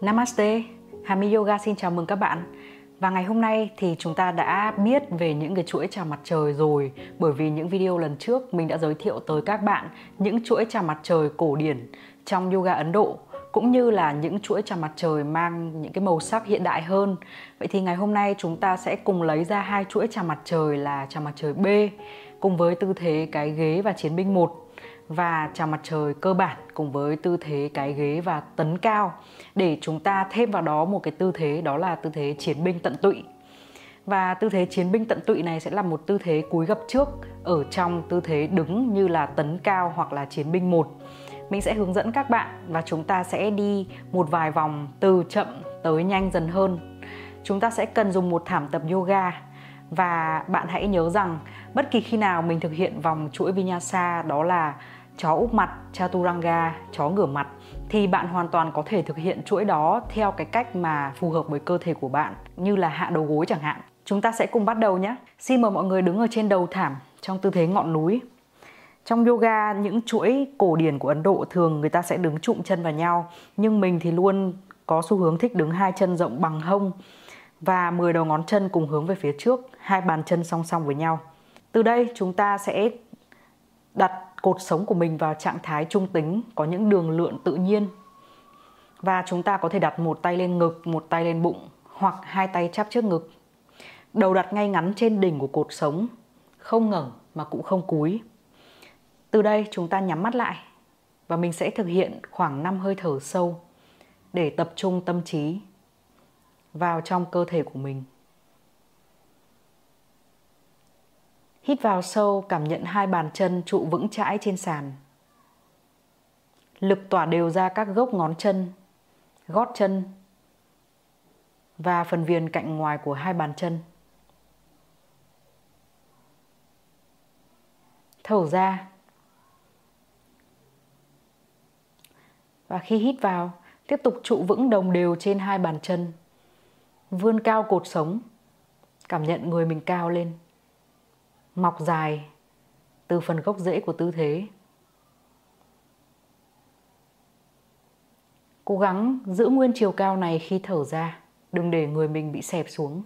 Namaste, Hami Yoga xin chào mừng các bạn. Và ngày hôm nay thì chúng ta đã biết về những cái chuỗi chào mặt trời rồi bởi vì những video lần trước mình đã giới thiệu tới các bạn những chuỗi chào mặt trời cổ điển trong yoga Ấn Độ cũng như là những chuỗi chào mặt trời mang những cái màu sắc hiện đại hơn. Vậy thì ngày hôm nay chúng ta sẽ cùng lấy ra hai chuỗi chào mặt trời là chào mặt trời B cùng với tư thế cái ghế và chiến binh 1 và chào mặt trời cơ bản cùng với tư thế cái ghế và tấn cao. Để chúng ta thêm vào đó một cái tư thế, đó là tư thế chiến binh tận tụy. Và tư thế chiến binh tận tụy này sẽ là một tư thế cúi gập trước ở trong tư thế đứng như là tấn cao hoặc là chiến binh một. Mình sẽ hướng dẫn các bạn và chúng ta sẽ đi một vài vòng từ chậm tới nhanh dần hơn. Chúng ta sẽ cần dùng một thảm tập yoga. Và bạn hãy nhớ rằng bất kỳ khi nào mình thực hiện vòng chuỗi vinyasa, đó là chó úp mặt, chaturanga, chó ngửa mặt thì bạn hoàn toàn có thể thực hiện chuỗi đó theo cái cách mà phù hợp với cơ thể của bạn như là hạ đầu gối chẳng hạn. Chúng ta sẽ cùng bắt đầu nhé. Xin mời mọi người đứng ở trên đầu thảm trong tư thế ngọn núi. Trong yoga, những chuỗi cổ điển của Ấn Độ thường người ta sẽ đứng trụm chân vào nhau, nhưng mình thì luôn có xu hướng thích đứng hai chân rộng bằng hông và 10 đầu ngón chân cùng hướng về phía trước, hai bàn chân song song với nhau. Từ đây chúng ta sẽ đặt cột sống của mình vào trạng thái trung tính, có những đường lượn tự nhiên. Và chúng ta có thể đặt một tay lên ngực, một tay lên bụng hoặc hai tay chắp trước ngực. Đầu đặt ngay ngắn trên đỉnh của cột sống, không ngẩng mà cũng không cúi. Từ đây chúng ta nhắm mắt lại và mình sẽ thực hiện khoảng 5 hơi thở sâu để tập trung tâm trí vào trong cơ thể của mình. Hít vào sâu, cảm nhận hai bàn chân trụ vững chãi trên sàn. Lực tỏa đều ra các gốc ngón chân, gót chân và phần viền cạnh ngoài của hai bàn chân. Thở ra. Và khi hít vào, tiếp tục trụ vững đồng đều trên hai bàn chân. Vươn cao cột sống, cảm nhận người mình cao lên mọc dài từ phần gốc rễ của tư thế. Cố gắng giữ nguyên chiều cao này khi thở ra, đừng để người mình bị xẹp xuống.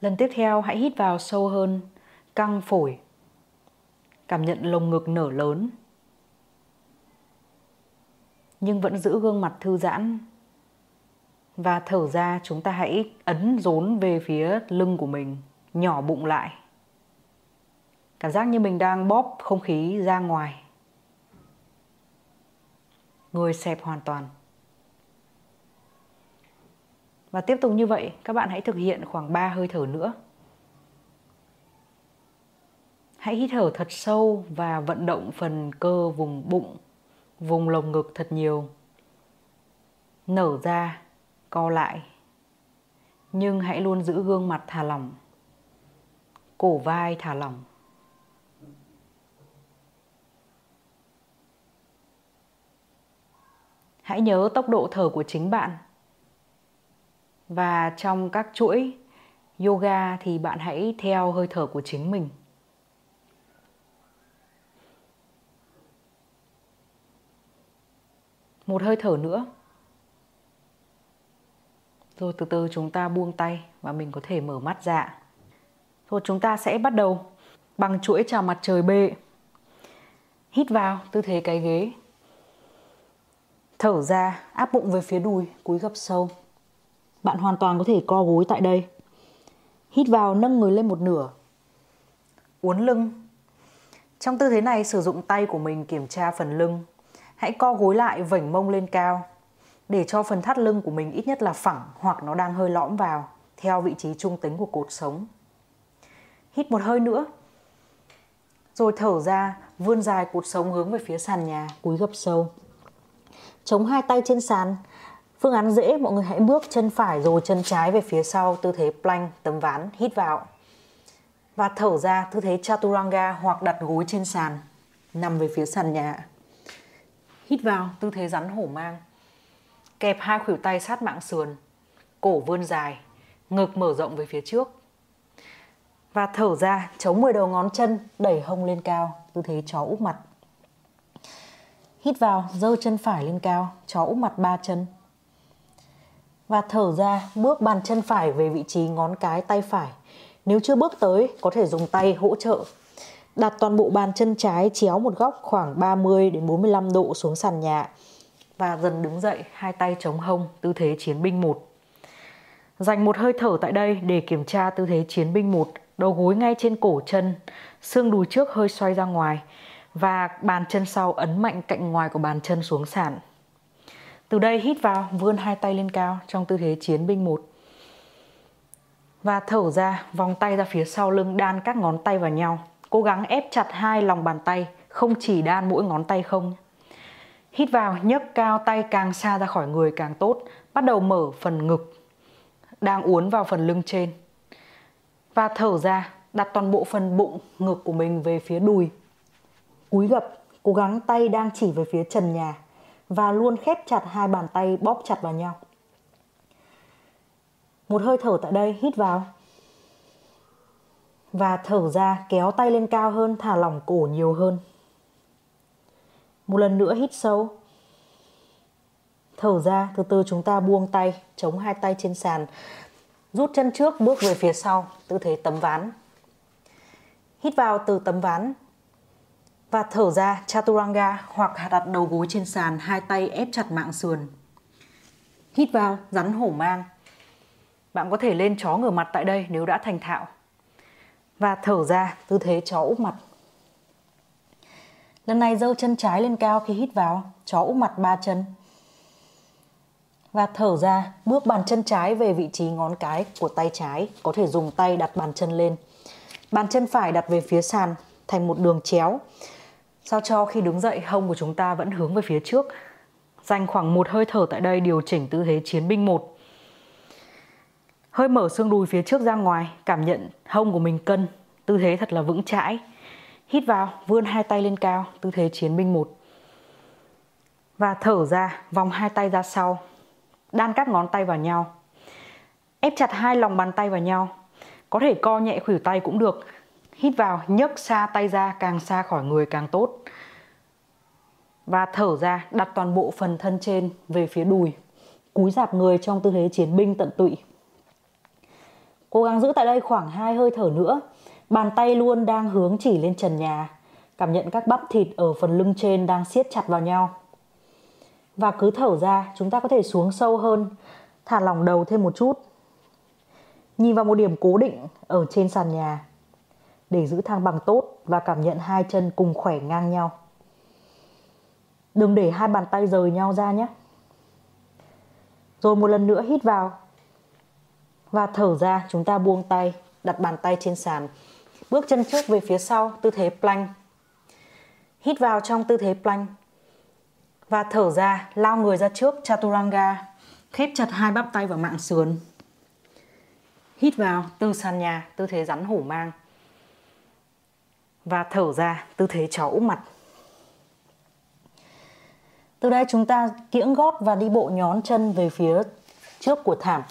Lần tiếp theo hãy hít vào sâu hơn, căng phổi. Cảm nhận lồng ngực nở lớn. Nhưng vẫn giữ gương mặt thư giãn và thở ra, chúng ta hãy ấn rốn về phía lưng của mình, nhỏ bụng lại. Cảm giác như mình đang bóp không khí ra ngoài. Người xẹp hoàn toàn. Và tiếp tục như vậy, các bạn hãy thực hiện khoảng 3 hơi thở nữa. Hãy hít thở thật sâu và vận động phần cơ vùng bụng, vùng lồng ngực thật nhiều. Nở ra co lại. Nhưng hãy luôn giữ gương mặt thả lỏng, cổ vai thả lỏng. Hãy nhớ tốc độ thở của chính bạn. Và trong các chuỗi yoga thì bạn hãy theo hơi thở của chính mình. Một hơi thở nữa rồi từ từ chúng ta buông tay và mình có thể mở mắt ra. Rồi chúng ta sẽ bắt đầu bằng chuỗi chào mặt trời B. Hít vào tư thế cái ghế. Thở ra, áp bụng về phía đùi, cúi gập sâu. Bạn hoàn toàn có thể co gối tại đây. Hít vào nâng người lên một nửa. Uốn lưng. Trong tư thế này sử dụng tay của mình kiểm tra phần lưng. Hãy co gối lại vảnh mông lên cao để cho phần thắt lưng của mình ít nhất là phẳng hoặc nó đang hơi lõm vào theo vị trí trung tính của cột sống. Hít một hơi nữa. Rồi thở ra, vươn dài cột sống hướng về phía sàn nhà, cúi gập sâu. Chống hai tay trên sàn. Phương án dễ, mọi người hãy bước chân phải rồi chân trái về phía sau, tư thế plank, tấm ván, hít vào. Và thở ra, tư thế chaturanga hoặc đặt gối trên sàn, nằm về phía sàn nhà. Hít vào, tư thế rắn hổ mang kẹp hai khuỷu tay sát mạng sườn, cổ vươn dài, ngực mở rộng về phía trước. Và thở ra, chống 10 đầu ngón chân, đẩy hông lên cao, tư thế chó úp mặt. Hít vào, giơ chân phải lên cao, chó úp mặt ba chân. Và thở ra, bước bàn chân phải về vị trí ngón cái tay phải. Nếu chưa bước tới, có thể dùng tay hỗ trợ. Đặt toàn bộ bàn chân trái chéo một góc khoảng 30 đến 45 độ xuống sàn nhà. Và dần đứng dậy, hai tay chống hông, tư thế chiến binh 1. Dành một hơi thở tại đây để kiểm tra tư thế chiến binh 1, đầu gối ngay trên cổ chân, xương đùi trước hơi xoay ra ngoài và bàn chân sau ấn mạnh cạnh ngoài của bàn chân xuống sàn. Từ đây hít vào, vươn hai tay lên cao trong tư thế chiến binh 1. Và thở ra, vòng tay ra phía sau lưng đan các ngón tay vào nhau. Cố gắng ép chặt hai lòng bàn tay, không chỉ đan mỗi ngón tay không. Hít vào, nhấc cao tay càng xa ra khỏi người càng tốt. Bắt đầu mở phần ngực, đang uốn vào phần lưng trên. Và thở ra, đặt toàn bộ phần bụng, ngực của mình về phía đùi. Cúi gập, cố gắng tay đang chỉ về phía trần nhà và luôn khép chặt hai bàn tay bóp chặt vào nhau. Một hơi thở tại đây, hít vào. Và thở ra, kéo tay lên cao hơn, thả lỏng cổ nhiều hơn. Một lần nữa hít sâu. Thở ra, từ từ chúng ta buông tay, chống hai tay trên sàn. Rút chân trước, bước về phía sau, tư thế tấm ván. Hít vào từ tấm ván, và thở ra chaturanga hoặc đặt đầu gối trên sàn, hai tay ép chặt mạng sườn. Hít vào, rắn hổ mang. Bạn có thể lên chó ngửa mặt tại đây nếu đã thành thạo. Và thở ra, tư thế chó úp mặt. Lần này dâu chân trái lên cao khi hít vào, chó úp mặt ba chân. Và thở ra, bước bàn chân trái về vị trí ngón cái của tay trái, có thể dùng tay đặt bàn chân lên. Bàn chân phải đặt về phía sàn thành một đường chéo. Sao cho khi đứng dậy hông của chúng ta vẫn hướng về phía trước. Dành khoảng một hơi thở tại đây điều chỉnh tư thế chiến binh 1. Hơi mở xương đùi phía trước ra ngoài, cảm nhận hông của mình cân, tư thế thật là vững chãi. Hít vào, vươn hai tay lên cao, tư thế chiến binh một Và thở ra, vòng hai tay ra sau. Đan các ngón tay vào nhau. Ép chặt hai lòng bàn tay vào nhau. Có thể co nhẹ khuỷu tay cũng được Hít vào, nhấc xa tay ra, càng xa khỏi người càng tốt. Và thở ra, đặt toàn bộ phần thân trên về phía đùi. Cúi dạp người trong tư thế chiến binh tận tụy. Cố gắng giữ tại đây khoảng hai hơi thở nữa. Bàn tay luôn đang hướng chỉ lên trần nhà. Cảm nhận các bắp thịt ở phần lưng trên đang siết chặt vào nhau. Và cứ thở ra, chúng ta có thể xuống sâu hơn, thả lỏng đầu thêm một chút. Nhìn vào một điểm cố định ở trên sàn nhà để giữ thăng bằng tốt và cảm nhận hai chân cùng khỏe ngang nhau. Đừng để hai bàn tay rời nhau ra nhé. Rồi một lần nữa hít vào và thở ra chúng ta buông tay, đặt bàn tay trên sàn. Bước chân trước về phía sau, tư thế plank. Hít vào trong tư thế plank và thở ra, lao người ra trước chaturanga, khép chặt hai bắp tay vào mạng sườn. Hít vào từ sàn nhà, tư thế rắn hổ mang và thở ra tư thế chó úp mặt. Từ đây chúng ta kiễng gót và đi bộ nhón chân về phía trước của thảm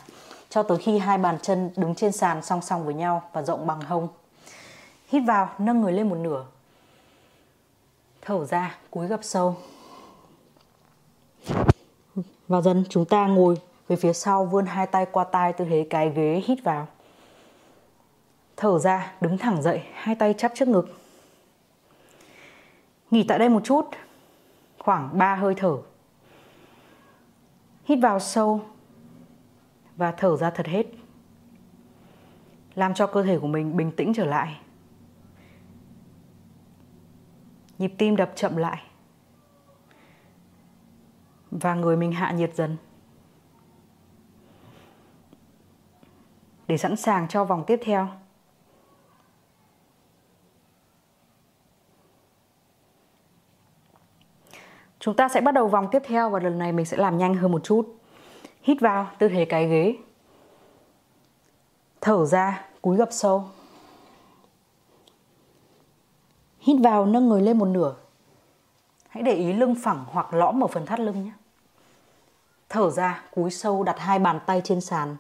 cho tới khi hai bàn chân đứng trên sàn song song với nhau và rộng bằng hông. Hít vào, nâng người lên một nửa. Thở ra, cúi gập sâu. Và dần chúng ta ngồi về phía sau vươn hai tay qua tai tư thế cái ghế hít vào. Thở ra, đứng thẳng dậy, hai tay chắp trước ngực. Nghỉ tại đây một chút, khoảng 3 hơi thở. Hít vào sâu và thở ra thật hết. Làm cho cơ thể của mình bình tĩnh trở lại. Nhịp tim đập chậm lại. Và người mình hạ nhiệt dần. Để sẵn sàng cho vòng tiếp theo. Chúng ta sẽ bắt đầu vòng tiếp theo và lần này mình sẽ làm nhanh hơn một chút. Hít vào tư thế cái ghế. Thở ra, cúi gập sâu. Hít vào nâng người lên một nửa. Hãy để ý lưng phẳng hoặc lõm ở phần thắt lưng nhé. Thở ra, cúi sâu đặt hai bàn tay trên sàn.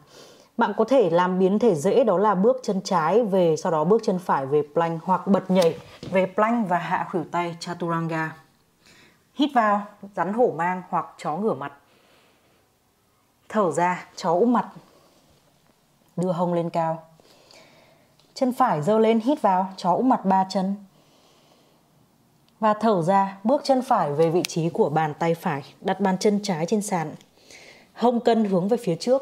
Bạn có thể làm biến thể dễ đó là bước chân trái về sau đó bước chân phải về plank hoặc bật nhảy về plank và hạ khuỷu tay chaturanga. Hít vào, rắn hổ mang hoặc chó ngửa mặt. Thở ra, chó úp mặt. Đưa hông lên cao. Chân phải dơ lên hít vào, chó úp mặt ba chân. Và thở ra, bước chân phải về vị trí của bàn tay phải, đặt bàn chân trái trên sàn. Hông cân hướng về phía trước,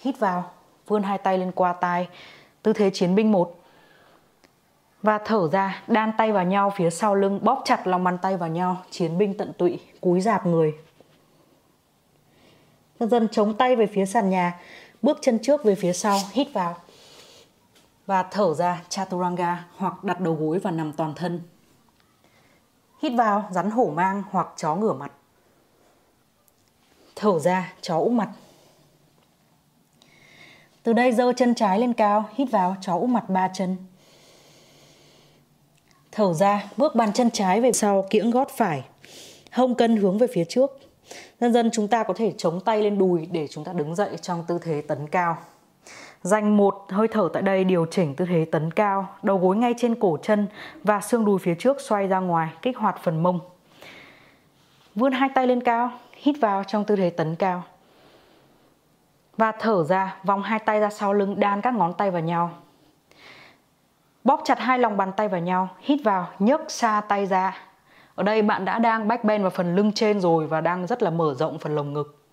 hít vào, vươn hai tay lên qua tai, tư thế chiến binh một. Và thở ra, đan tay vào nhau phía sau lưng, bóp chặt lòng bàn tay vào nhau, chiến binh tận tụy, cúi dạp người. Dần dần chống tay về phía sàn nhà, bước chân trước về phía sau, hít vào. Và thở ra Chaturanga hoặc đặt đầu gối và nằm toàn thân. Hít vào, rắn hổ mang hoặc chó ngửa mặt. Thở ra, chó úp mặt. Từ đây giơ chân trái lên cao, hít vào, chó úp mặt ba chân. Thở ra, bước bàn chân trái về sau, kiễng gót phải. Hông cân hướng về phía trước. Dần dần chúng ta có thể chống tay lên đùi để chúng ta đứng dậy trong tư thế tấn cao. Dành một hơi thở tại đây điều chỉnh tư thế tấn cao, đầu gối ngay trên cổ chân và xương đùi phía trước xoay ra ngoài, kích hoạt phần mông. Vươn hai tay lên cao, hít vào trong tư thế tấn cao. Và thở ra, vòng hai tay ra sau lưng, đan các ngón tay vào nhau. Bóp chặt hai lòng bàn tay vào nhau, hít vào, nhấc xa tay ra. Ở đây bạn đã đang back bend vào phần lưng trên rồi và đang rất là mở rộng phần lồng ngực.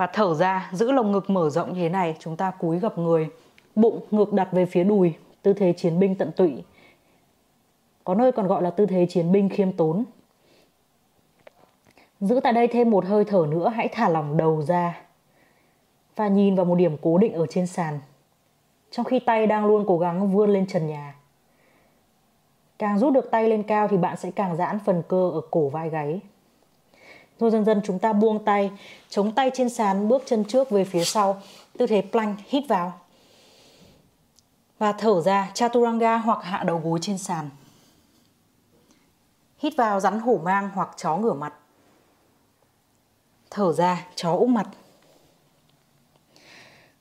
Và thở ra, giữ lồng ngực mở rộng như thế này, chúng ta cúi gập người, bụng ngược đặt về phía đùi, tư thế chiến binh tận tụy. Có nơi còn gọi là tư thế chiến binh khiêm tốn. Giữ tại đây thêm một hơi thở nữa, hãy thả lỏng đầu ra và nhìn vào một điểm cố định ở trên sàn. Trong khi tay đang luôn cố gắng vươn lên trần nhà. Càng rút được tay lên cao thì bạn sẽ càng giãn phần cơ ở cổ vai gáy. Thôi dần dần chúng ta buông tay, chống tay trên sàn, bước chân trước về phía sau, tư thế plank, hít vào. Và thở ra chaturanga hoặc hạ đầu gối trên sàn. Hít vào rắn hổ mang hoặc chó ngửa mặt. Thở ra chó úp mặt.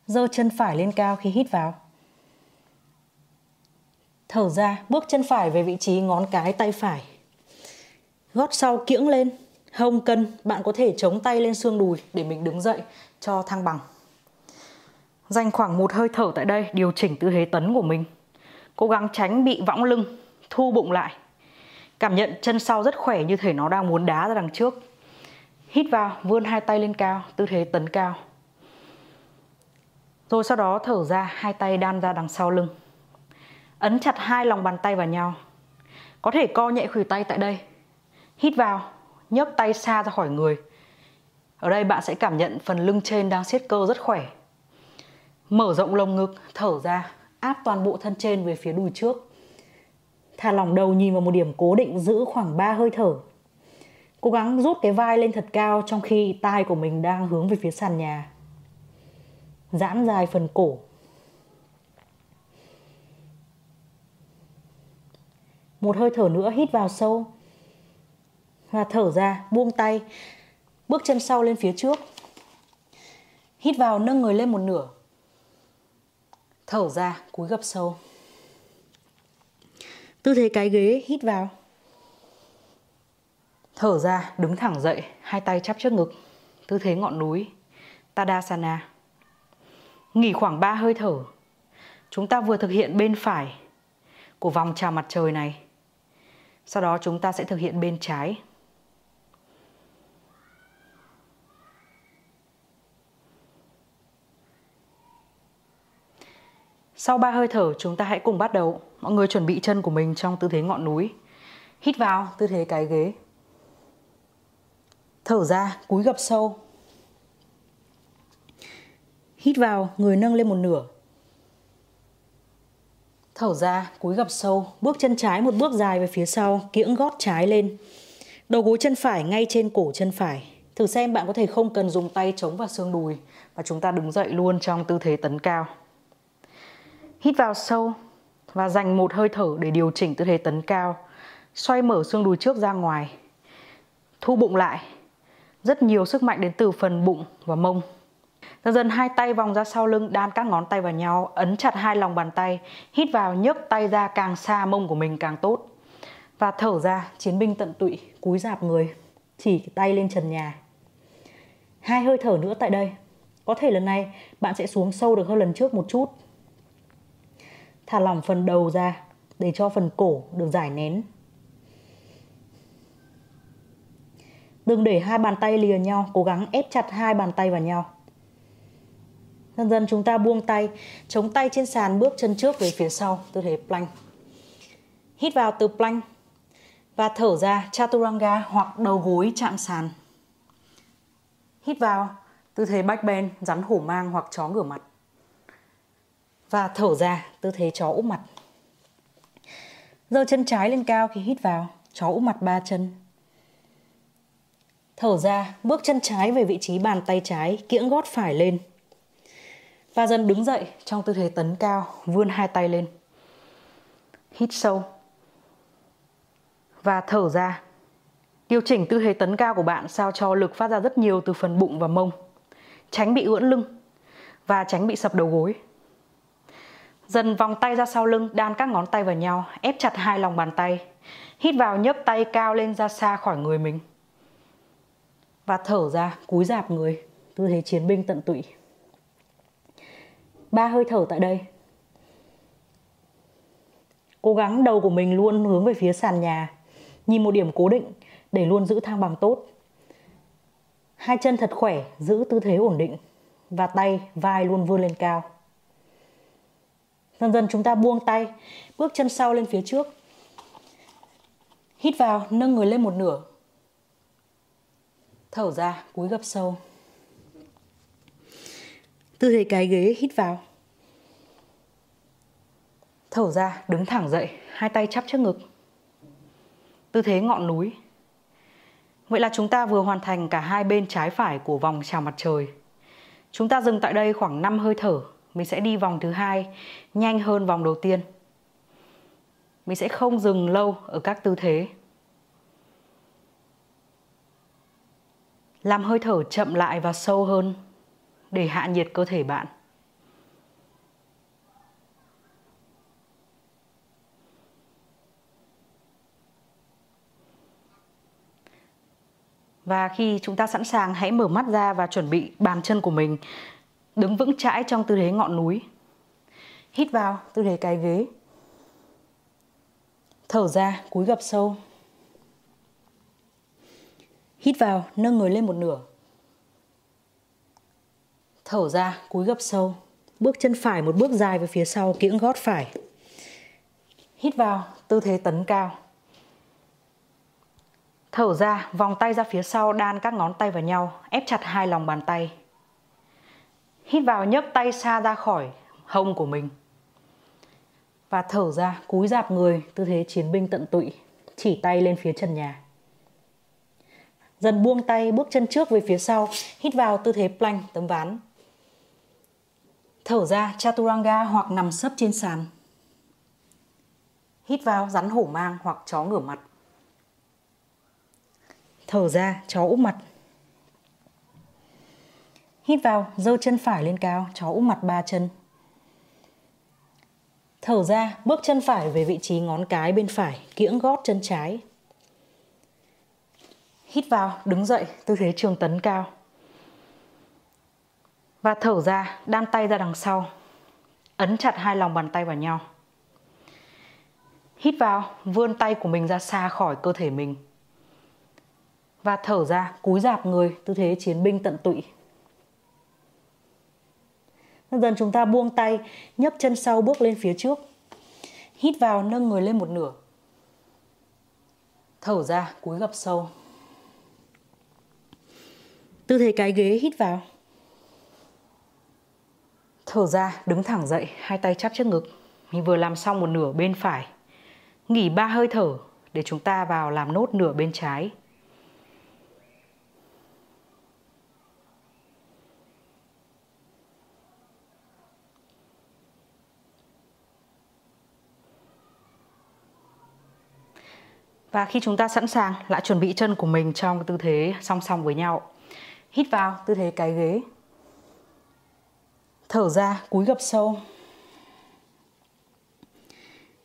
Giơ chân phải lên cao khi hít vào. Thở ra, bước chân phải về vị trí ngón cái tay phải. Gót sau kiễng lên, hông cân, bạn có thể chống tay lên xương đùi để mình đứng dậy cho thăng bằng. Dành khoảng một hơi thở tại đây, điều chỉnh tư thế tấn của mình. Cố gắng tránh bị võng lưng, thu bụng lại. Cảm nhận chân sau rất khỏe như thể nó đang muốn đá ra đằng trước. Hít vào, vươn hai tay lên cao, tư thế tấn cao. Rồi sau đó thở ra, hai tay đan ra đằng sau lưng. Ấn chặt hai lòng bàn tay vào nhau. Có thể co nhẹ khuỷu tay tại đây. Hít vào, nhấc tay xa ra khỏi người. Ở đây bạn sẽ cảm nhận phần lưng trên đang siết cơ rất khỏe. Mở rộng lồng ngực, thở ra, áp toàn bộ thân trên về phía đùi trước. Thả lỏng đầu nhìn vào một điểm cố định giữ khoảng 3 hơi thở. Cố gắng rút cái vai lên thật cao trong khi tai của mình đang hướng về phía sàn nhà. Giãn dài phần cổ. Một hơi thở nữa hít vào sâu. Và thở ra, buông tay. Bước chân sau lên phía trước. Hít vào nâng người lên một nửa. Thở ra, cúi gập sâu. Tư thế cái ghế, hít vào. Thở ra, đứng thẳng dậy, hai tay chắp trước ngực. Tư thế ngọn núi, Tadasana. Nghỉ khoảng 3 hơi thở. Chúng ta vừa thực hiện bên phải của vòng chào mặt trời này. Sau đó chúng ta sẽ thực hiện bên trái. Sau 3 hơi thở chúng ta hãy cùng bắt đầu. Mọi người chuẩn bị chân của mình trong tư thế ngọn núi. Hít vào tư thế cái ghế. Thở ra, cúi gập sâu. Hít vào, người nâng lên một nửa. Thở ra, cúi gập sâu, bước chân trái một bước dài về phía sau, kiễng gót trái lên. Đầu gối chân phải ngay trên cổ chân phải. Thử xem bạn có thể không cần dùng tay chống vào xương đùi và chúng ta đứng dậy luôn trong tư thế tấn cao. Hít vào sâu và dành một hơi thở để điều chỉnh tư thế tấn cao. Xoay mở xương đùi trước ra ngoài. Thu bụng lại. Rất nhiều sức mạnh đến từ phần bụng và mông. Dần dần hai tay vòng ra sau lưng, đan các ngón tay vào nhau, ấn chặt hai lòng bàn tay, hít vào nhấc tay ra càng xa mông của mình càng tốt. Và thở ra, chiến binh tận tụy, cúi dạp người. chỉ tay lên trần nhà. Hai hơi thở nữa tại đây. Có thể lần này bạn sẽ xuống sâu được hơn lần trước một chút. Thả lỏng phần đầu ra để cho phần cổ được giải nén. Đừng để hai bàn tay lìa nhau, cố gắng ép chặt hai bàn tay vào nhau. Dần dần chúng ta buông tay, chống tay trên sàn bước chân trước về phía sau, tư thế plank. Hít vào từ plank và thở ra chaturanga hoặc đầu gối chạm sàn. Hít vào tư thế back bend, rắn hổ mang hoặc chó ngửa mặt. Và thở ra tư thế chó úp mặt. Giơ chân trái lên cao khi hít vào, chó úp mặt ba chân. Thở ra, bước chân trái về vị trí bàn tay trái, kiễng gót phải lên. Và dần đứng dậy trong tư thế tấn cao, vươn hai tay lên. Hít sâu. Và thở ra. Điều chỉnh tư thế tấn cao của bạn sao cho lực phát ra rất nhiều từ phần bụng và mông. Tránh bị ưỡn lưng và tránh bị sập đầu gối. Dần vòng tay ra sau lưng, đan các ngón tay vào nhau, ép chặt hai lòng bàn tay. Hít vào nhấc tay cao lên ra xa khỏi người mình. Và thở ra, cúi dạp người, tư thế chiến binh tận tụy. Ba hơi thở tại đây. Cố gắng đầu của mình luôn hướng về phía sàn nhà, nhìn một điểm cố định để luôn giữ thăng bằng tốt. Hai chân thật khỏe, giữ tư thế ổn định và tay, vai luôn vươn lên cao. Dần dần chúng ta buông tay, bước chân sau lên phía trước. Hít vào, nâng người lên một nửa. Thở ra, cúi gập sâu. Tư thế cái ghế hít vào. Thở ra, đứng thẳng dậy, hai tay chắp trước ngực. Tư thế ngọn núi. Vậy là chúng ta vừa hoàn thành cả hai bên trái phải của vòng chào mặt trời. Chúng ta dừng tại đây khoảng 5 hơi thở. Mình sẽ đi vòng thứ hai nhanh hơn vòng đầu tiên. Mình sẽ không dừng lâu ở các tư thế. Làm hơi thở chậm lại và sâu hơn để hạ nhiệt cơ thể bạn. Và khi chúng ta sẵn sàng, hãy mở mắt ra và chuẩn bị bàn chân của mình đứng vững chãi trong tư thế ngọn núi. Hít vào tư thế cái ghế. Thở ra, cúi gập sâu. Hít vào, nâng người lên một nửa. Thở ra, cúi gập sâu. Bước chân phải một bước dài về phía sau, kiễng gót phải. Hít vào, tư thế tấn cao. Thở ra, vòng tay ra phía sau, đan các ngón tay vào nhau, ép chặt hai lòng bàn tay. Hít vào nhấc tay xa ra khỏi hông của mình. Và thở ra, cúi dạp người, tư thế chiến binh tận tụy, chỉ tay lên phía trần nhà. Dần buông tay, bước chân trước về phía sau, hít vào tư thế plank, tấm ván. Thở ra chaturanga hoặc nằm sấp trên sàn. Hít vào rắn hổ mang hoặc chó ngửa mặt. Thở ra chó úp mặt. Hít vào, dơ chân phải lên cao, chó úp mặt ba chân. Thở ra, bước chân phải về vị trí ngón cái bên phải, kiễng gót chân trái. Hít vào, đứng dậy, tư thế trường tấn cao. Và thở ra, đan tay ra đằng sau. Ấn chặt hai lòng bàn tay vào nhau. Hít vào, vươn tay của mình ra xa khỏi cơ thể mình. Và thở ra, cúi dạp người, tư thế chiến binh tận tụy. Dần dần chúng ta buông tay, nhấc chân sau bước lên phía trước. Hít vào, nâng người lên một nửa. Thở ra, cúi gập sâu. Tư thế cái ghế hít vào. Thở ra, đứng thẳng dậy, hai tay chắp trước ngực. Mình vừa làm xong một nửa bên phải. Nghỉ ba hơi thở để chúng ta vào làm nốt nửa bên trái. Và khi chúng ta sẵn sàng, lại chuẩn bị chân của mình trong tư thế song song với nhau. Hít vào tư thế cái ghế. Thở ra, cúi gập sâu.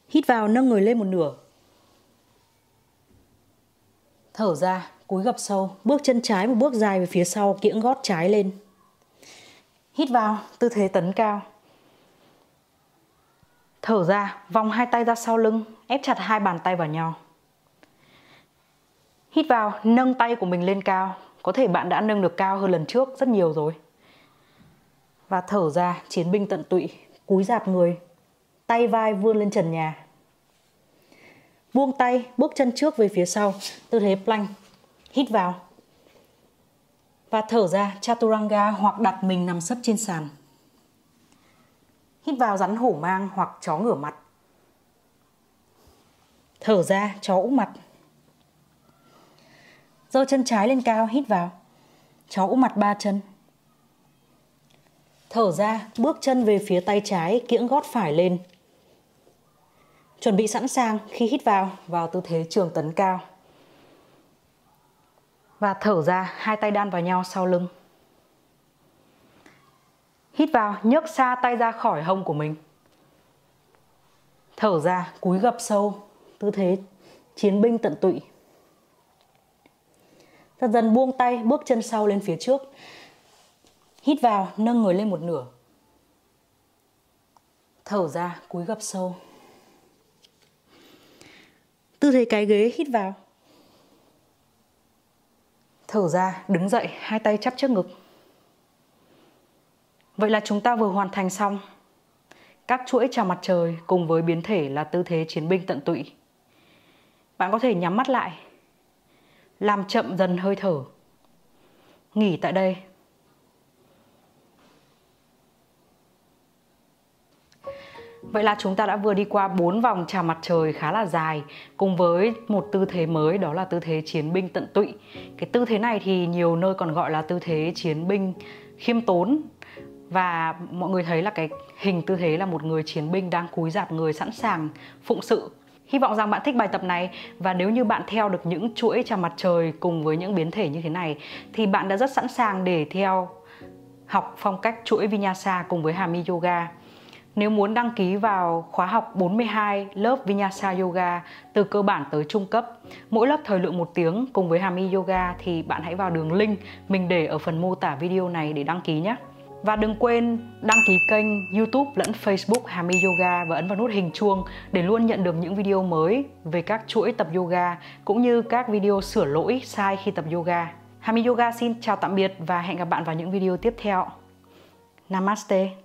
Hít vào, nâng người lên một nửa. Thở ra, cúi gập sâu, bước chân trái một bước dài về phía sau, kiễng gót trái lên. Hít vào, tư thế tấn cao. Thở ra, vòng hai tay ra sau lưng, ép chặt hai bàn tay vào nhau. Hít vào, nâng tay của mình lên cao. Có thể bạn đã nâng được cao hơn lần trước rất nhiều rồi. Và thở ra, chiến binh tận tụy, cúi dạp người, tay vai vươn lên trần nhà. Buông tay, bước chân trước về phía sau, tư thế plank. Hít vào. Và thở ra, chaturanga hoặc đặt mình nằm sấp trên sàn. Hít vào rắn hổ mang hoặc chó ngửa mặt. Thở ra, chó úp mặt. Giơ chân trái lên cao, hít vào. cháu úp mặt ba chân. Thở ra, bước chân về phía tay trái, kiễng gót phải lên. Chuẩn bị sẵn sàng khi hít vào, vào tư thế trường tấn cao. Và thở ra, hai tay đan vào nhau sau lưng. Hít vào, nhấc xa tay ra khỏi hông của mình. Thở ra, cúi gập sâu, tư thế chiến binh tận tụy. Dần dần buông tay, bước chân sau lên phía trước. Hít vào, nâng người lên một nửa. Thở ra, cúi gập sâu. Tư thế cái ghế hít vào. Thở ra, đứng dậy, hai tay chắp trước ngực. Vậy là chúng ta vừa hoàn thành xong các chuỗi chào mặt trời cùng với biến thể là tư thế chiến binh tận tụy. Bạn có thể nhắm mắt lại, làm chậm dần hơi thở. Nghỉ tại đây. Vậy là chúng ta đã vừa đi qua 4 vòng chào mặt trời khá là dài, cùng với một tư thế mới, đó là tư thế chiến binh tận tụy. Cái tư thế này thì nhiều nơi còn gọi là tư thế chiến binh khiêm tốn và mọi người thấy là cái hình tư thế là một người chiến binh đang cúi dạp người sẵn sàng phụng sự Hy vọng rằng bạn thích bài tập này và nếu như bạn theo được những chuỗi chào mặt trời cùng với những biến thể như thế này thì bạn đã rất sẵn sàng để theo học phong cách chuỗi Vinyasa cùng với Hami Yoga. Nếu muốn đăng ký vào khóa học 42 lớp Vinyasa Yoga từ cơ bản tới trung cấp, mỗi lớp thời lượng một tiếng cùng với Hami Yoga thì bạn hãy vào đường link mình để ở phần mô tả video này để đăng ký nhé. Và đừng quên đăng ký kênh YouTube lẫn Facebook Hami Yoga và ấn vào nút hình chuông để luôn nhận được những video mới về các chuỗi tập yoga cũng như các video sửa lỗi sai khi tập yoga. Hami Yoga xin chào tạm biệt và hẹn gặp bạn vào những video tiếp theo. Namaste.